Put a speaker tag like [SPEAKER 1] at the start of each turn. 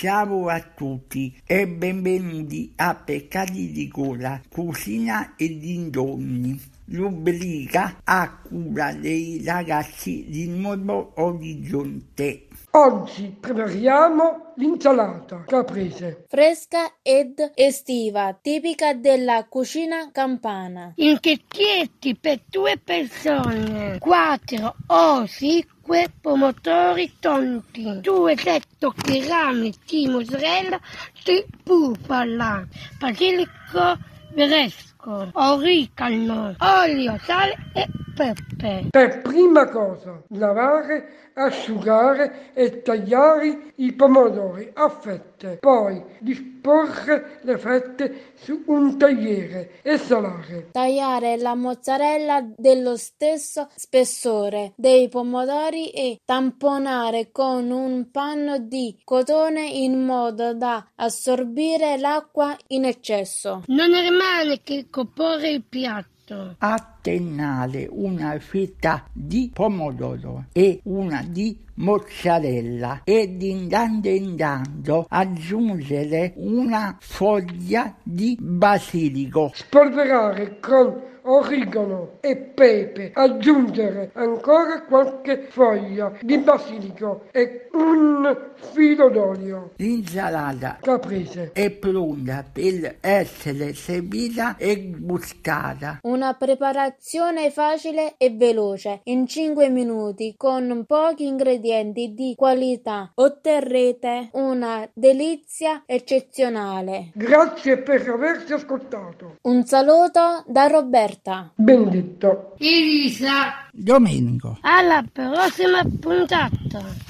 [SPEAKER 1] Ciao a tutti e benvenuti a Peccati di Cola, Cucina e Dintorni, rubrica a cura dei ragazzi di Nuovo Orizzonte.
[SPEAKER 2] Oggi prepariamo l'insalata caprese.
[SPEAKER 3] fresca ed estiva, tipica della cucina campana.
[SPEAKER 4] Inchettietti per due persone, 4 o 5 pomodori tonti, 2 tocchi rami di mozzarella di bufala, basilico fresco, origano, olio, sale e pepe.
[SPEAKER 2] Per prima cosa, lavare, asciugare e tagliare i pomodori a fette, poi disporre le fette su un tagliere e salare.
[SPEAKER 3] Tagliare la mozzarella dello stesso spessore dei pomodori e tamponare con un panno di cotone in modo da assorbire l'acqua in eccesso.
[SPEAKER 4] Non rimane che comporre il piatto.
[SPEAKER 1] Attennare una fetta di pomodoro e una di mozzarella e di tanto in tanto aggiungere una foglia di basilico.
[SPEAKER 2] Spolverare con origano e pepe, aggiungere ancora qualche foglia di basilico e un filo d'olio.
[SPEAKER 1] L'insalata
[SPEAKER 2] Caprese.
[SPEAKER 1] è pronta per essere servita e gustata.
[SPEAKER 3] Una preparazione facile e veloce, in 5 minuti, con pochi ingredienti di qualità, otterrete una delizia eccezionale.
[SPEAKER 2] Grazie per averci ascoltato.
[SPEAKER 3] Un saluto da Roberta.
[SPEAKER 2] Benedetto.
[SPEAKER 4] Elisa,
[SPEAKER 1] Domenico.
[SPEAKER 4] alla prossima puntata.